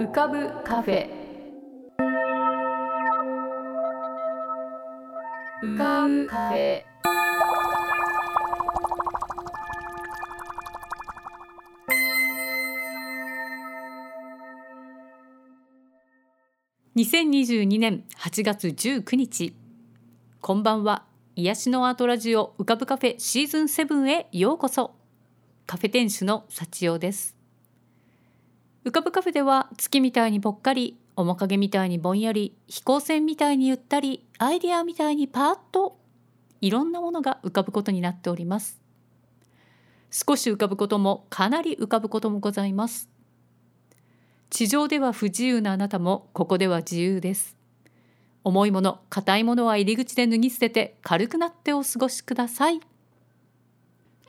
浮かぶカフェ。浮かぶカフェ。2022年8月19日。こんばんは。癒しのアートラジオ浮かぶカフェシーズン7へようこそ。カフェ店主の幸代です。浮かぶカフェでは月みたいにぽっかり面影みたいにぼんやり飛行船みたいにゆったりアイデアみたいにパーッといろんなものが浮かぶことになっております。少し浮かぶこともかなり浮かぶこともございます。地上では不自由なあなたもここでは自由です。重いもの硬いものは入り口で脱ぎ捨てて軽くなってお過ごしください。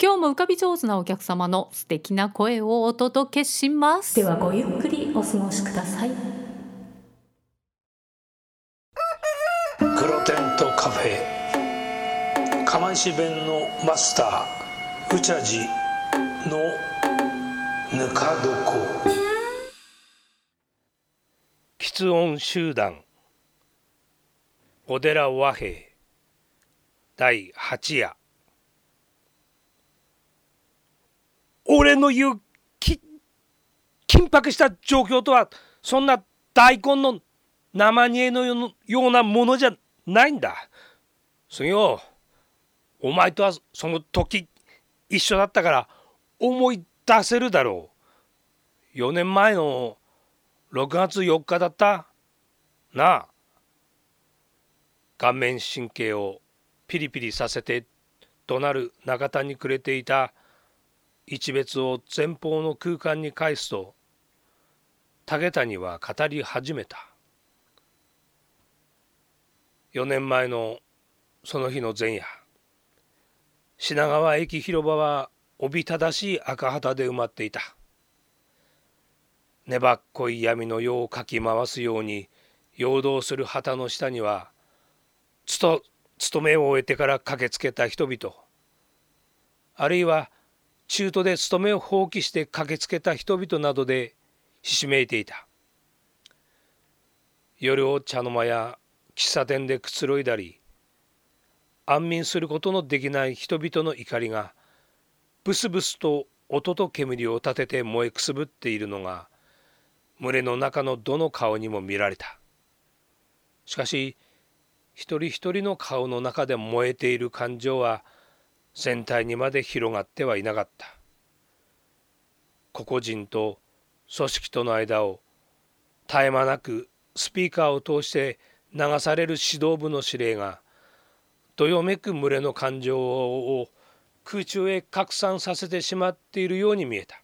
今日も浮かび上手なお客様の素敵な声をお届けします。ではごゆっくりお過ごしください。黒テントカフェ。釜石弁のマスターうちゃじのぬか床。喫音集団。小寺和平。第八夜俺の言う緊迫した状況とはそんな大根の生煮えのようなものじゃないんだ。杉よお前とはその時一緒だったから思い出せるだろう。4年前の6月4日だったなあ。顔面神経をピリピリさせて怒鳴る中田にくれていた一別を前方の空間に返すと武谷は語り始めた。4年前のその日の前夜品川駅広場はおびただしい赤旗で埋まっていた。粘っこい闇の世をかき回すように陽動する旗の下にはつと務めを終えてから駆けつけた人々。あるいは中途で勤めを放棄して駆けつけた人々などでひしめいていた。夜を茶の間や喫茶店でくつろいだり安眠することのできない人々の怒りがブスブスと音と煙を立てて燃えくすぶっているのが群れの中のどの顔にも見られた。しかし一人一人の顔の中で燃えている感情は全体にまで広がってはいなかった。個々人と組織との間を絶え間なくスピーカーを通して流される指導部の指令がどよめく群れの感情を空中へ拡散させてしまっているように見えた。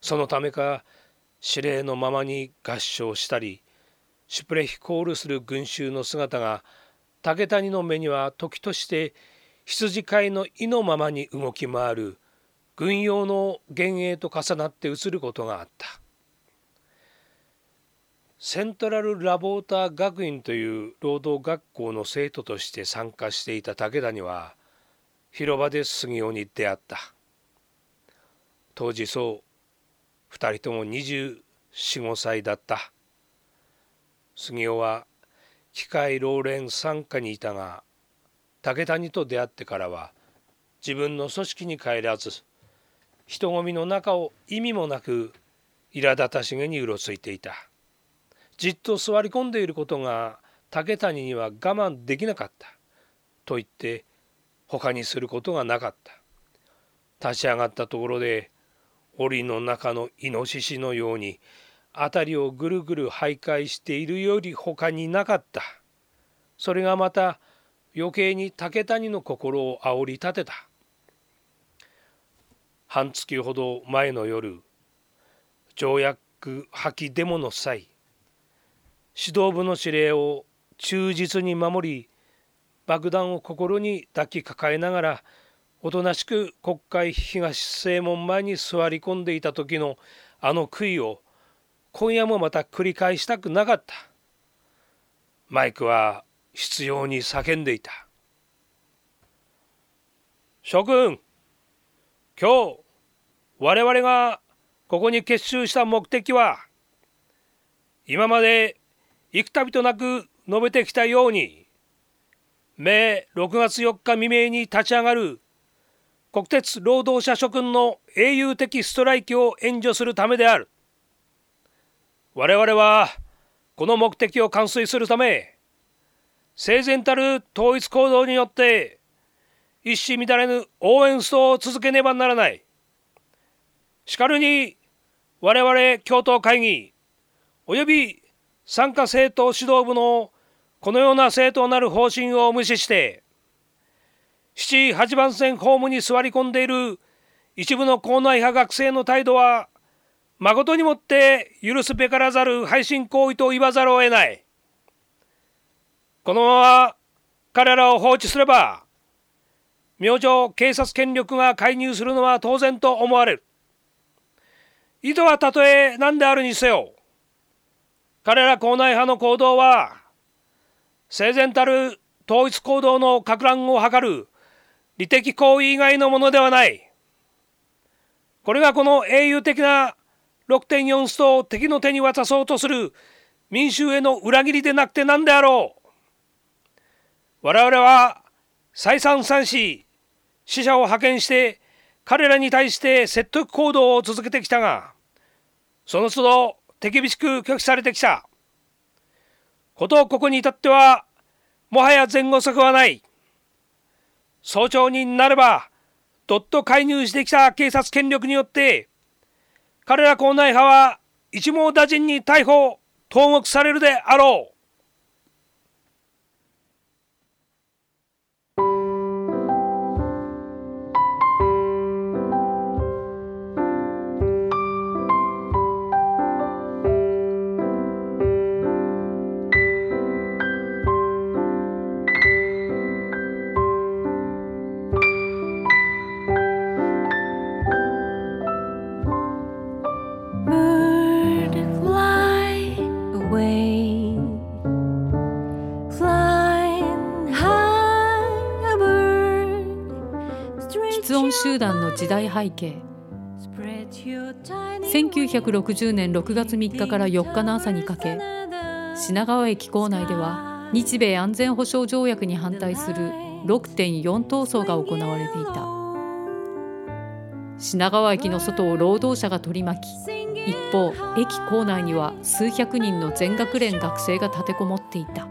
そのためか指令のままに合唱したりシュプレヒコールする群衆の姿が竹谷の目には時として羊飼いの意のままに動き回る軍用の幻影と重なって映ることがあった。セントラル・ラボーター学院という労働学校の生徒として参加していた武田には広場で杉尾に出会った。当時そう2人とも245歳だった。杉尾は機械老練傘下にいたが武谷と出会ってからは自分の組織に帰らず人混みの中を意味もなく苛立たしげにうろついていた。じっと座り込んでいることが竹谷には我慢できなかった。と言って他にすることがなかった。立ち上がったところで檻の中のイノシシのように辺りをぐるぐる徘徊しているより他になかった。それがまた余計に竹谷の心を煽り立てた。半月ほど前の夜条約破棄デモの際指導部の指令を忠実に守り爆弾を心に抱きかかえながらおとなしく国会東正門前に座り込んでいた時のあの悔いを今夜もまた繰り返したくなかった。マイクは執拗に叫んでいた。諸君今日我々がここに結集した目的は今まで幾度となく述べてきたように明6月4日未明に立ち上がる国鉄労働者諸君の英雄的ストライキを援助するためである。我々はこの目的を完遂するため整然たる統一行動によって一糸乱れぬ応援ストを続けねばならないしかるに我々共闘会議及び参加政党指導部のこのような政党なる方針を無視して7、8番線ホームに座り込んでいる一部の校内派学生の態度は誠にもって許すべからざる配信行為と言わざるを得ない。このまま彼らを放置すれば明星警察権力が介入するのは当然と思われる。意図はたとえ何であるにせよ彼ら校内派の行動は整然たる統一行動の攪乱を図る利的行為以外のものではない。これがこの英雄的な6.4ストを敵の手に渡そうとする民衆への裏切りでなくて何であろう。我々は再三三し死者を派遣して彼らに対して説得行動を続けてきたがその都度手厳しく拒否されてきた。ことここに至ってはもはや前後策はない。早朝になればどっと介入してきた警察権力によって彼ら校内派は一網打尽に逮捕投獄されるであろう。音集団の時代背景。1960年6月3日から4日の朝にかけ品川駅構内では日米安全保障条約に反対する6.4闘争が行われていた。品川駅の外を労働者が取り巻き一方駅構内には数百人の全学連学生が立てこもっていた。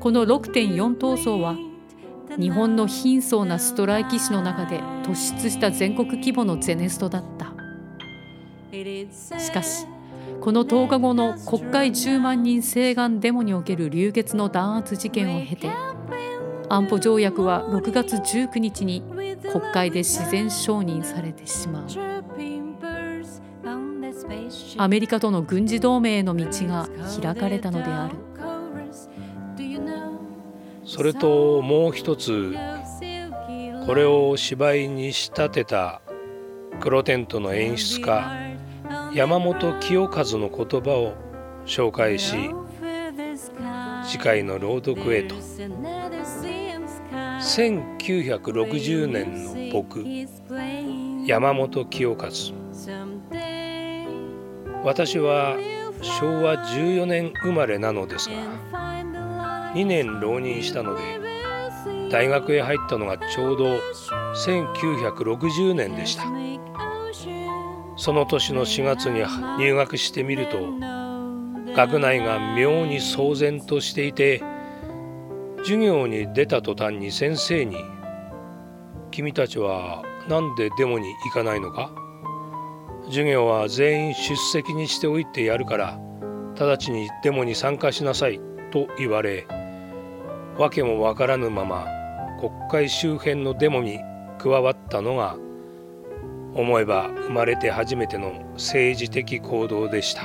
この6.4闘争は日本の貧相なストライキ史の中で突出した全国規模のゼネストだったしかしこの10日後の国会10万人請願デモにおける流血の弾圧事件を経て安保条約は6月19日に国会で自然承認されてしまうアメリカとの軍事同盟への道が開かれたのである。それともう一つこれを芝居に仕立てた黒テントの演出家山本清和の言葉を紹介し次回の朗読へと。1960年の僕山本清和。私は昭和14年生まれなのですが2年浪人したので大学へ入ったのがちょうど1960年でした。その年の4月に入学してみると学内が妙に騒然としていて授業に出た途端に先生に「君たちは何でデモに行かないのか授業は全員出席にしておいてやるから直ちにデモに参加しなさい」と言われ訳もわからぬまま国会周辺のデモに加わったのが思えば生まれて初めての政治的行動でした。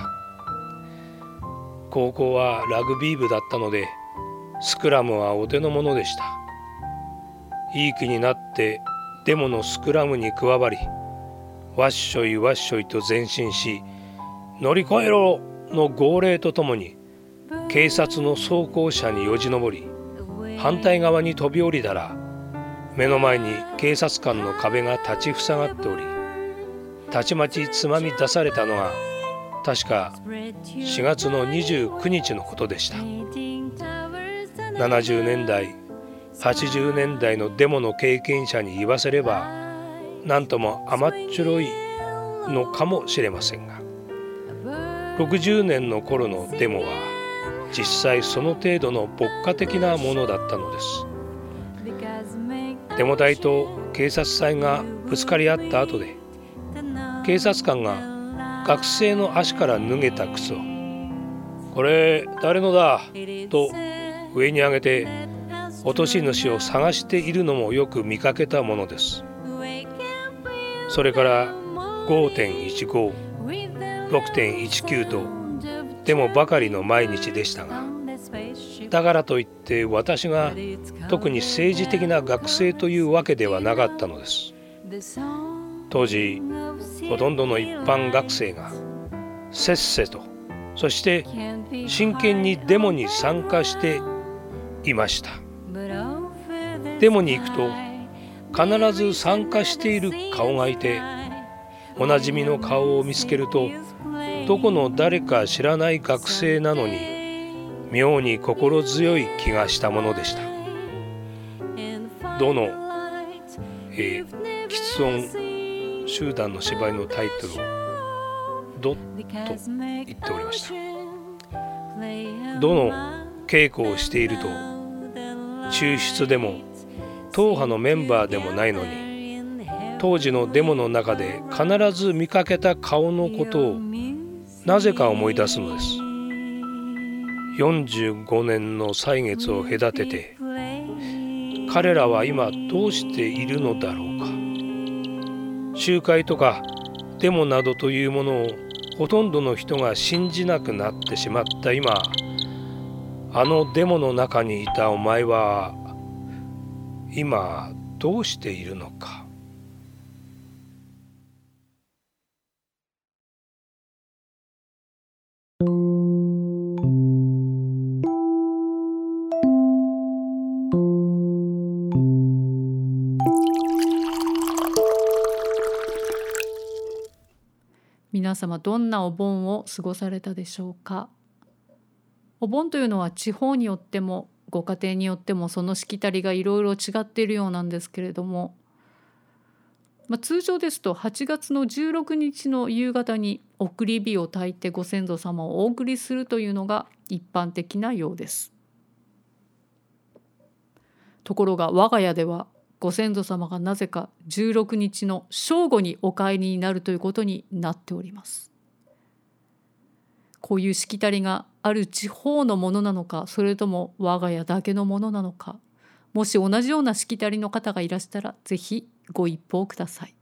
高校はラグビー部だったのでスクラムはお手の物でした。いい気になってデモのスクラムに加わりわっしょいわっしょいと前進し乗り越えろの号令とともに警察の装甲車によじ登り反対側に飛び降りたら目の前に警察官の壁が立ちふさがっておりたちまちつまみ出されたのが確か4月の29日のことでした。70年代80年代のデモの経験者に言わせれば何とも甘っちょろいのかもしれませんが60年の頃のデモは実際その程度の牧歌的なものだったのですデモ隊と警察隊がぶつかり合った後で警察官が学生の足から脱げた靴を「これ誰のだ?」と上に上げて落とし主を探しているのもよく見かけたものですそれから5.156.19とでもばかりの毎日でしたがだからといって私が特に政治的な学生というわけではなかったのです。当時ほとんどの一般学生がせっせとそして真剣にデモに参加していました。デモに行くと必ず参加している顔がいておなじみの顔を見つけるとどこの誰か知らない学生なのに妙に心強い気がしたものでした。どの、えー、喫音集団の芝居のタイトルを「ど」と言っておりました。どの稽古をしていると抽出でも党派のメンバーでもないのに当時のデモの中で必ず見かけた顔のことをなぜか思い出すのです。45年の歳月を隔てて彼らは今どうしているのだろうか。集会とかデモなどというものをほとんどの人が信じなくなってしまった。今あのデモの中にいたお前は今どうしているのか。皆様どんなお盆を過ごされたでしょうか？お盆というのは地方によってもご家庭によってもそのしきたりがいろいろ違っているようなんですけれども、まあ、通常ですと8月の16日の夕方に送り火を焚いてご先祖様をお送りするというのが一般的なようです。ところが我が家ではご先祖様がなぜか16日の正午にお帰りになるということになっております。こういうしきたりがある地方のものなのかそれとも我が家だけのものなのかもし同じようなしきたりの方がいらしたら是非ご一報ください。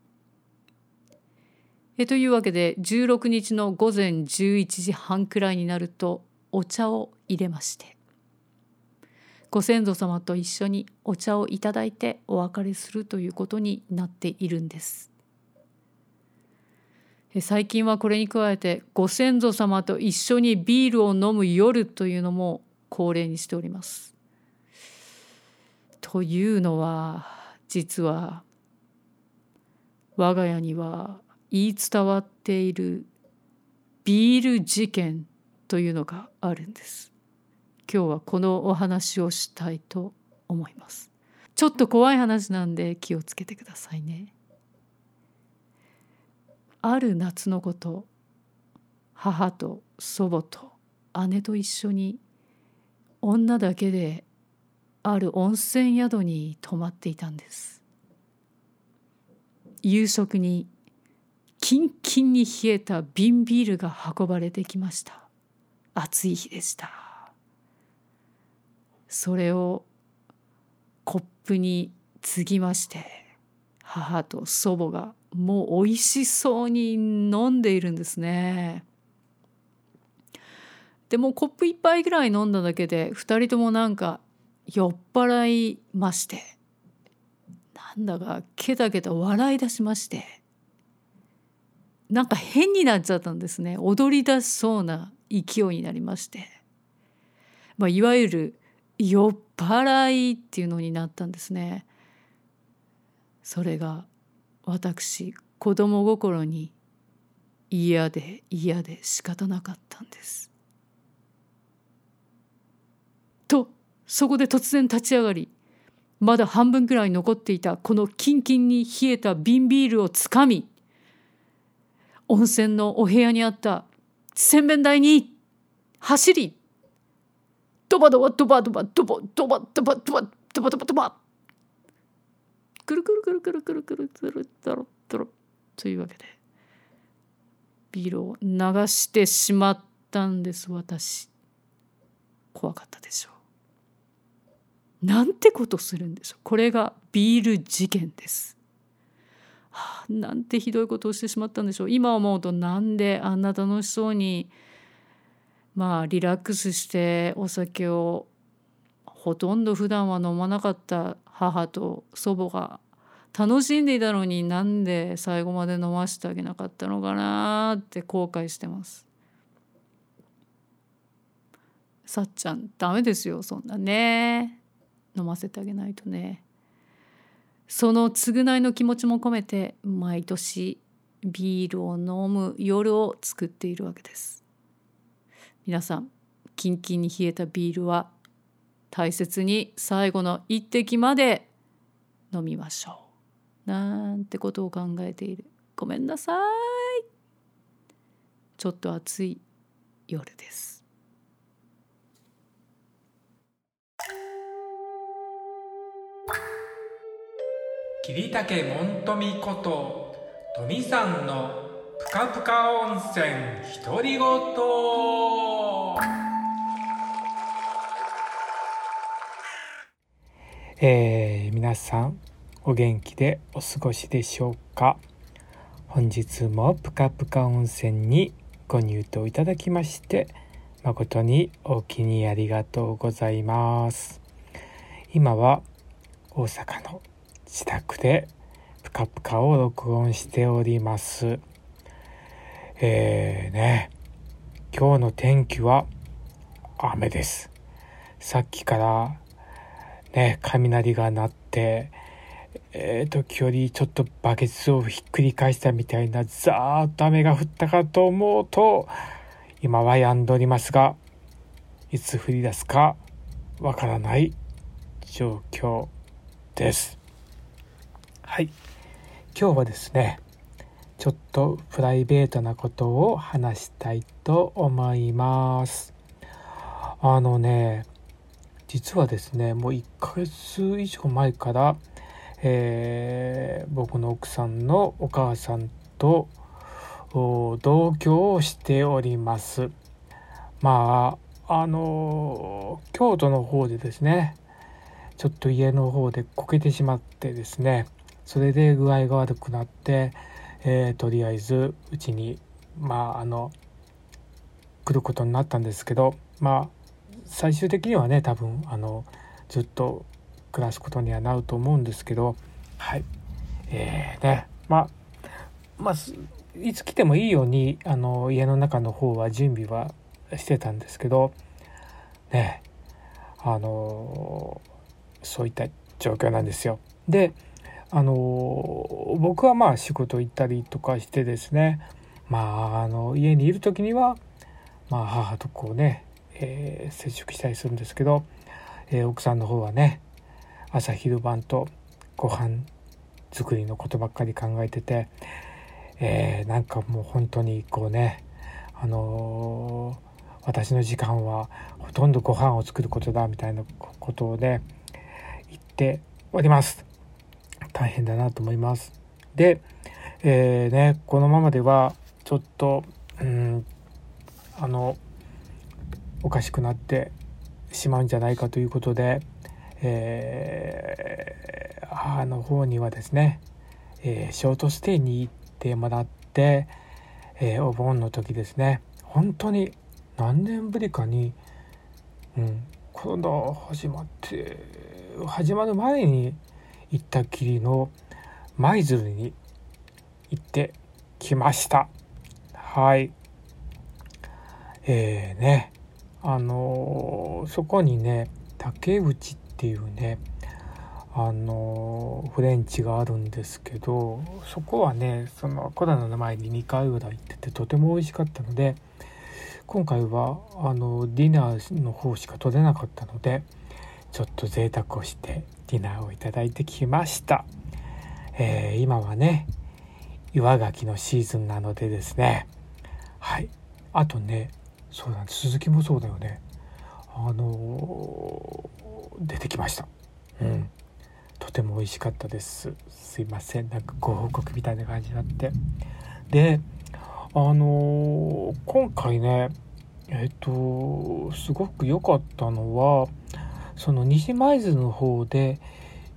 えというわけで16日の午前11時半くらいになるとお茶を入れましてご先祖様と一緒にお茶をいただいてお別れするということになっているんです。最近はこれに加えてご先祖様と一緒にビールを飲む夜というのも恒例にしております。というのは実は我が家には言い伝わっているビール事件というのがあるんです。今日はこのお話をしたいと思います。ちょっと怖い話なんで気をつけてくださいね。ある夏のこと母と祖母と姉と一緒に女だけである温泉宿に泊まっていたんです夕食にキンキンに冷えた瓶ビールが運ばれてきました暑い日でしたそれをコップに継ぎまして母と祖母がもう美味しそうに飲んでいるんですね。でもコップ1杯ぐらい飲んだだけで2人ともなんか酔っ払いましてなんだかケタケタ笑い出しましてなんか変になっちゃったんですね踊り出しそうな勢いになりまして、まあ、いわゆる酔っ払いっていうのになったんですね。それが私子供心に嫌で嫌で仕方なかったんですとそこで突然立ち上がりまだ半分くらい残っていたこのキンキンに冷えた瓶ビールをつかみ温泉のお部屋にあった洗面台に走りドバドバドバドバドバドバドバドバドバドバドバくるくるくるくるくるくるくるドロドロというわけでビールを流してしまったんです私怖かったでしょうなんてことするんでしょうこれがビール事件ですはあ、なんてひどいことをしてしまったんでしょう今思うとなんであんな楽しそうにまあリラックスしてお酒をほとんど普段は飲まなかった母と祖母が楽しんでいたのになんで最後まで飲ませてあげなかったのかなって後悔してます。さっちゃんダメですよそんなね。飲ませてあげないとね。その償いの気持ちも込めて毎年ビールを飲む夜を作っているわけです。皆さんキンキンに冷えたビールは大切に最後の一滴まで飲みましょう。なんてことを考えている。ごめんなさい。ちょっと暑い夜です。桐竹門富こと富さんのぷかぷか温泉独り言。えー、皆さんお元気でお過ごしでしょうか？本日もぷかぷか温泉にご入湯いただきまして誠にお気にありがとうございます今は大阪の自宅でぷかぷかを録音しております。えー、ね、今日の天気は雨です。さっきからね、雷が鳴って、えー、時折ちょっとバケツをひっくり返したみたいなザーッと雨が降ったかと思うと、今は止んでおりますが、いつ降り出すかわからない状況です。はい。今日はですね、ちょっとプライベートなことを話したいと思います。あのね、実はですね、もう1ヶ月以上前から、えー、僕の奥さんのお母さんと同居をしております。まあ、あの、京都の方でですね、ちょっと家の方でこけてしまってですね、それで具合が悪くなって、えー、とりあえずうちにまああの来ることになったんですけどまあ最終的にはね多分あのずっと暮らすことにはなると思うんですけどはいえーね、まあまあいつ来てもいいようにあの家の中の方は準備はしてたんですけどねあのそういった状況なんですよ。であの僕はまあ仕事行ったりとかしてですねまああの家にいる時には、まあ、母とこうね、えー、接触したりするんですけど、えー、奥さんの方はね朝昼晩とご飯作りのことばっかり考えてて、えー、なんかもう本当にこうねあの私の時間はほとんどご飯を作ることだみたいなことをね言っております。大変だなと思います。で、えー、ね、このままではちょっと、うん、あの、おかしくなってしまうんじゃないかということで、えー、母の方にはですね、えー、ショートステイに行ってもらって、えー、お盆の時ですね本当に何年ぶりかに、うん、コロナ始まって始まる前に行ったきりの舞鶴に行ってきました。はい。えーね。あの、そこにね竹内っていうねあのフレンチがあるんですけどそこはねそのコロナの前に2回ぐらい行っててとても美味しかったので今回はあのディナーの方しか取れなかったのでちょっと贅沢をしてディナーをいただいてきました、えー、今はね岩牡蠣のシーズンなのでですね。はい。あとねそうなんです。鈴木もそうだよね。あのー、出てきました。うん。とても美味しかったです。すいません。なんかご報告みたいな感じになって。であのー、今回ねえっとすごく良かったのはその西舞鶴の方で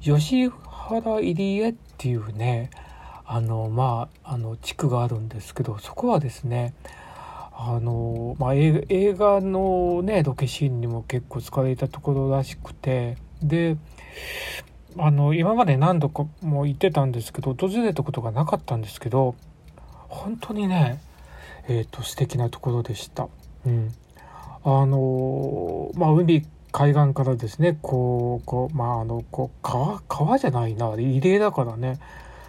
吉原入江っていうねあのまああの地区があるんですけどそこはですねあの、まあ、映画のねロケシーンにも結構使われたところらしくて。であの今まで何度かも行ってたんですけど訪れたことがなかったんですけど本当にねえっ、ー、と素敵なところでした。うん、あのまあ海海岸からですねこうこうまああのこう川川じゃないな入江だからね。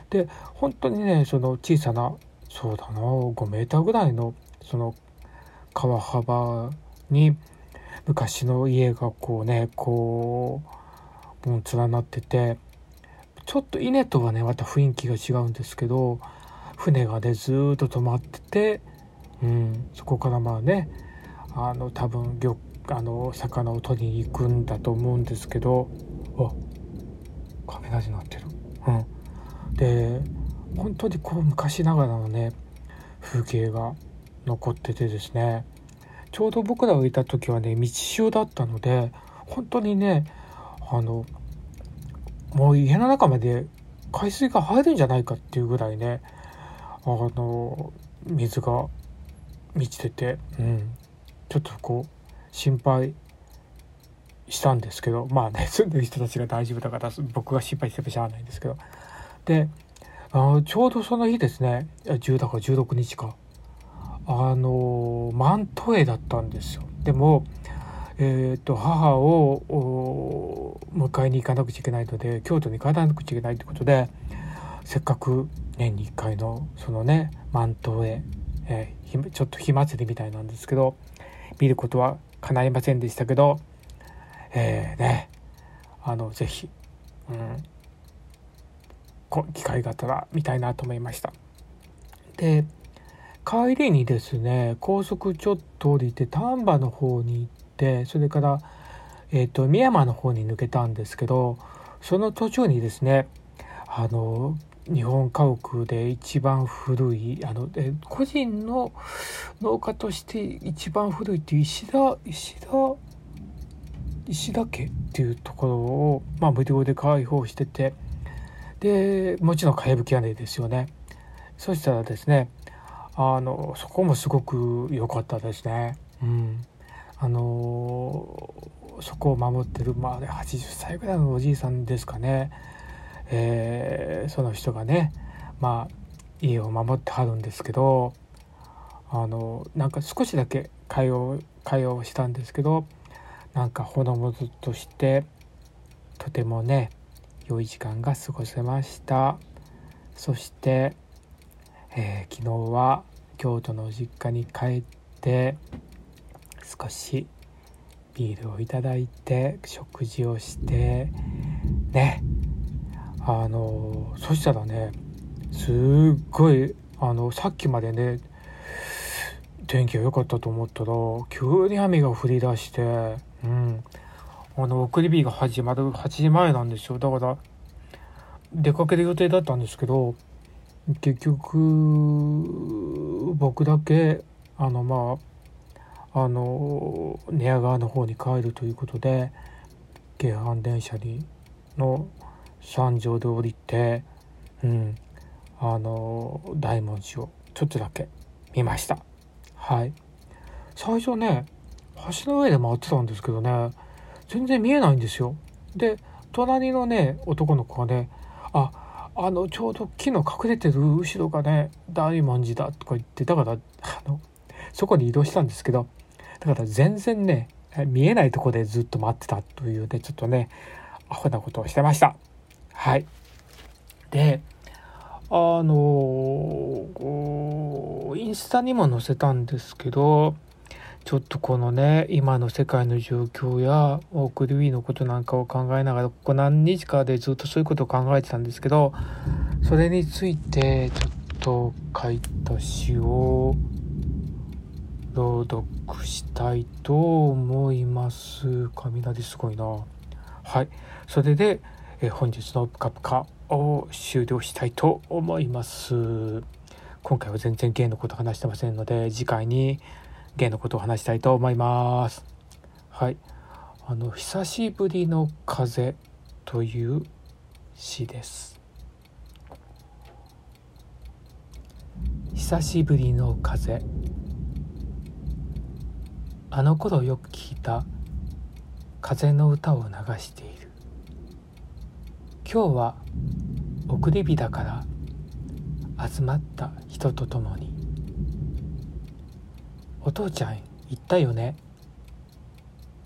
で本当にねその小さなそうだな5メーターぐらいのその川幅に昔の家がこうねこうも、う、連なっててちょっと稲とはねまた雰囲気が違うんですけど船がねずっと止まってて、うん、そこからまあねあの多分漁あの魚を取りに行くんだと思うんですけどあ雷鳴ってる。うん、で本当にこう昔ながらのね風景が残っててですね。ちょうど僕らがいた時はね道潮だったので本当にねあのもう家の中まで海水が入るんじゃないかっていうぐらいねあの水が満ちてて、うん、ちょっとこう心配したんですけどまあね 住んでる人たちが大丈夫だから僕が心配してもしゃあないんですけど。であちょうどその日ですね10だから16日か。あのマント絵だったんですよでもえーと、母を迎えに行かなくちゃいけないので京都に帰らなくちゃいけないということでせっかく年に1回のそのね万灯絵、えー、ちょっと火祭りみたいなんですけど見ることは叶いませんでしたけどえー、ねあの是非、うん、機会があったら見たいなと思いました。で帰りにですね高速ちょっと降りて丹波の方に行ってそれから、えーと、と山の方に抜けたんですけどその途中にですねあの日本家屋で一番古いあのえ個人の農家として一番古いっていう石田石田石田家っていうところを、まあ、無料で開放しててでもちろんかやぶき屋根ですよね。そしたらですねあのそこもすごく良かったですね。うん、あのそこを守ってるまあ80歳ぐらいのおじいさんですかね、えー、その人がねまあ家を守ってはるんですけどあのなんか少しだけ会話会話をしたんですけどなんかほのぼのとしてとてもね良い時間が過ごせました。そして、えー、昨日は京都の実家に帰って少しビールをいただいて食事をしてね。あのそしたらねすっごいあのさっきまでね天気が良かったと思ったら急に雨が降り出してうん。あの送り火が始まる8時前なんですよ。だから出かける予定だったんですけど結局僕だけあのまああの寝屋川の方に帰るということで京阪電車にの山上で降りて、うん、あの大文字をちょっとだけ見ました。はい。最初ね橋の上で回ってたんですけどね全然見えないんですよ。で隣のね男の子がねああのちょうど木の隠れてる後ろがね大文字だとか言ってだからあのそこに移動したんですけどだから全然ね見えないとこでずっと待ってたというねちょっとねアホなことをしてました。はい。であのインスタにも載せたんですけどちょっとこのね今の世界の状況やオークルウィーのことなんかを考えながらここ何日かでずっとそういうことを考えてたんですけどそれについてちょっと書いた詩を朗読したいと思います。雷すごいな。はい。それでえ本日のプカプカを終了したいと思います。今回は全然ゲイのこと話してませんので次回にゲイのことを話したいと思います。はい。あの久しぶりの風という詩です。久しぶりの風。あの頃よく聞いた風の歌を流している。今日は送り火だから集まった人と共に。お父ちゃん言ったよね。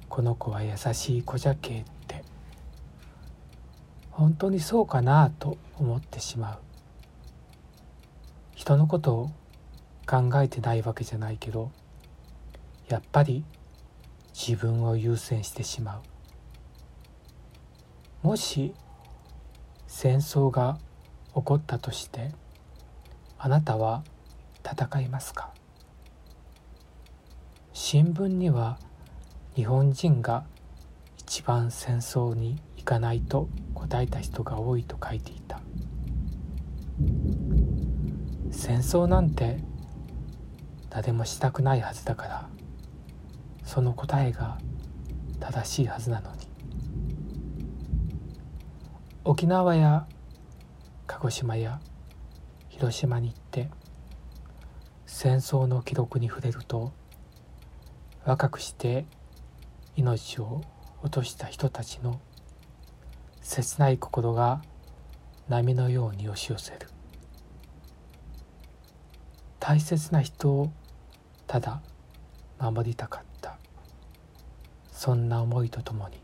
この子は優しい子じゃけって。本当にそうかなと思ってしまう。人のことを考えてないわけじゃないけどやっぱり自分を優先してしまう。もし戦争が起こったとしてあなたは戦いますか？新聞には日本人が一番戦争に行かないと答えた人が多いと書いていた。戦争なんて誰もしたくないはずだからその答えが正しいはずなのに。沖縄や鹿児島や広島に行って戦争の記録に触れると若くして命を落とした人たちの切ない心が波のように押し寄せる。大切な人をただ守りたかった。そんな思いとともに。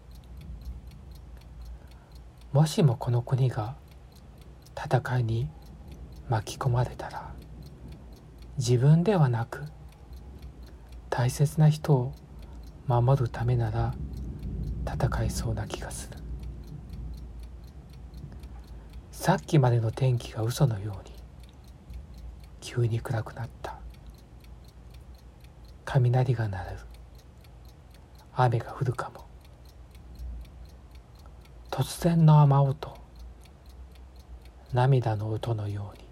もしもこの国が戦いに巻き込まれたら自分ではなく大切な人を守るためなら戦いそうな気がする。さっきまでの天気が嘘のように急に暗くなった。雷が鳴る。雨が降るかも。突然の雨音。涙の音のように。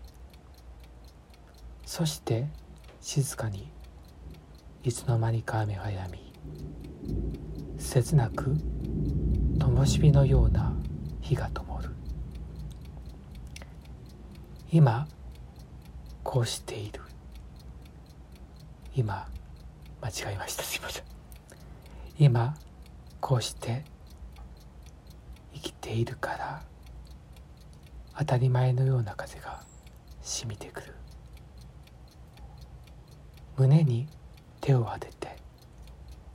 そして静かにいつの間にか雨が止み切なく灯火のような火が灯る。今こうしている。今間違えました。すいません。今こうして生きているから当たり前のような風が染みてくる。胸に手を当てて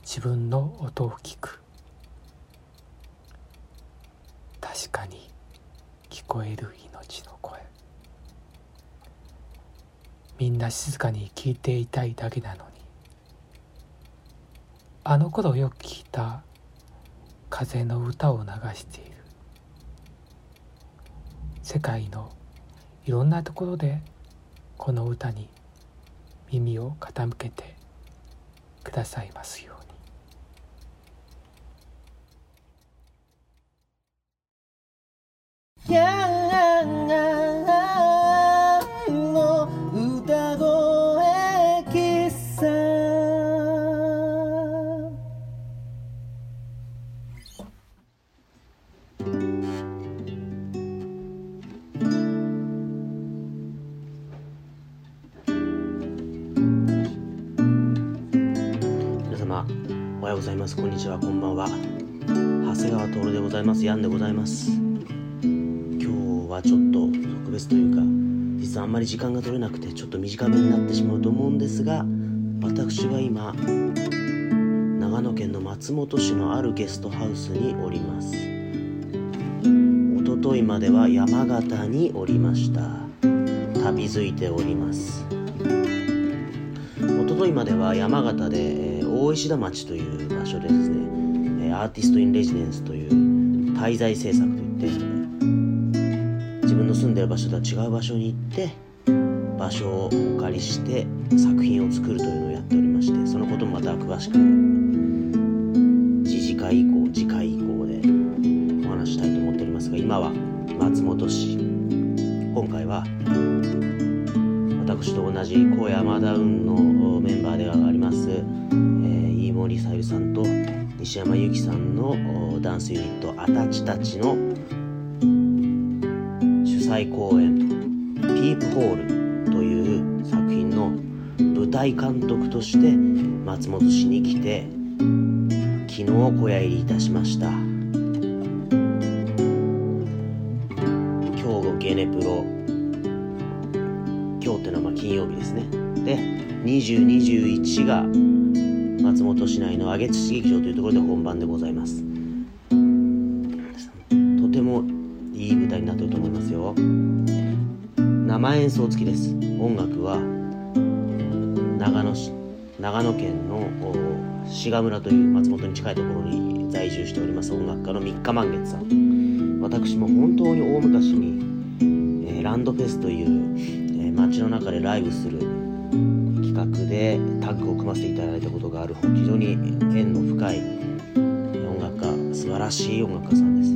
自分の音を聞く。確かに聞こえる命の声。みんな静かに聞いていたいだけなのに。あの頃よく聞いた風の歌を流している。世界のいろんなところでこの歌に耳を傾けてくださいますように。おます。こんにちは。こんばんは。長谷川徹でございます。ヤンでございます。今日はちょっと特別というか実はあんまり時間が取れなくてちょっと短めになってしまうと思うんですが私は今長野県の松本市のあるゲストハウスにおります。おと昨日までは山形におりました。旅づいております。一昨日までは山形で、大石田町という所でですねアーティスト・イン・レジデンスという滞在制作といって自分の住んでる場所とは違う場所に行って場所をお借りして作品を作るというのをやっておりましてそのこともまた詳しく次次回以降次回以降でお話ししたいと思っておりますが今は松本市。今回は私と同じ高山ダウンの森さんと西山由紀さんのダンスユニットあたちたちの主催公演「ピープホール」という作品の舞台監督として松本市に来て昨日小屋入りいたしました。今日ゲネプロ今日ってのはまあ金曜日ですね。で2021が松本市内の上津市劇場というところで本番でございます。とてもいい舞台になってると思いますよ。生演奏付きです。音楽は長野市長野県の志賀村という松本に近いところに在住しております。音楽家の三日満月さん。私も本当に大昔に、えーランドフェスという、えー街の中でライブする画でタッグを組ませていただいたことがある非常に縁の深い音楽家素晴らしい音楽家さんです。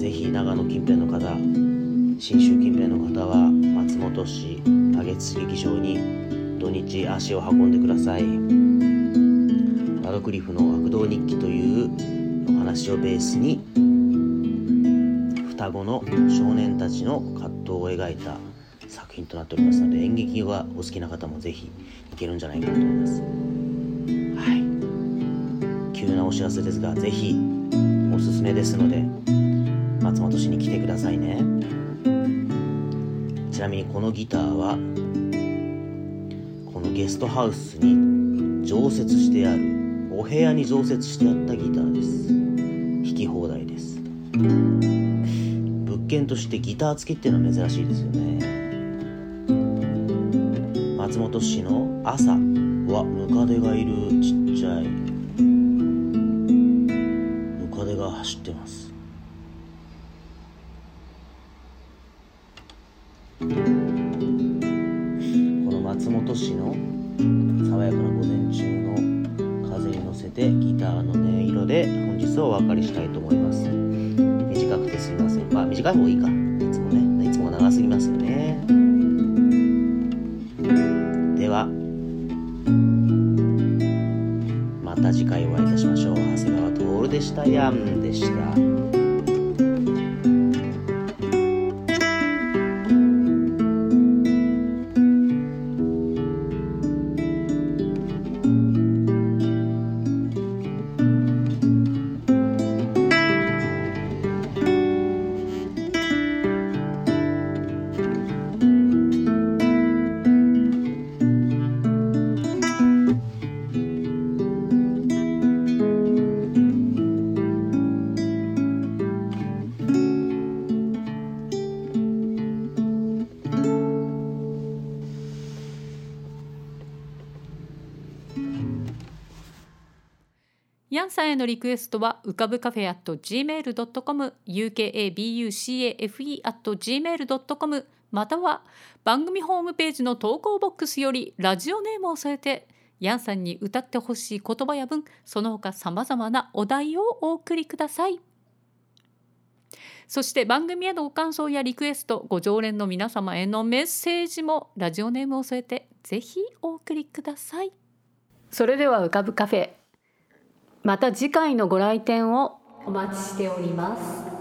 ぜひ長野近辺の方信州近辺の方は松本市上津劇場に土日足を運んでください。ラドクリフの悪道日記というお話をベースに双子の少年たちの葛藤を描いた作品となっておりますので演劇がお好きな方もぜひいけるんじゃないかなと思います。はい。急なお知らせですがぜひおすすめですので松本市に来てくださいね。ちなみにこのギターはこのゲストハウスに常設してあるお部屋に常設してあったギターです。弾き放題です。件としてギター付きっていうのは珍しいですよね。松本市の朝はムカデがいるちっちゃい。ムカデが走ってます。へのリクエストは浮かぶカフェ at gmail.com ukabucafe at gmail.com または番組ホームページの投稿ボックスよりラジオネームを添えてヤンさんに歌ってほしい言葉や文その他さまざまなお題をお送りください。そして番組へのご感想やリクエストご常連の皆様へのメッセージもラジオネームを添えてぜひお送りください。それでは浮かぶカフェ。また次回のご来店をお待ちしております。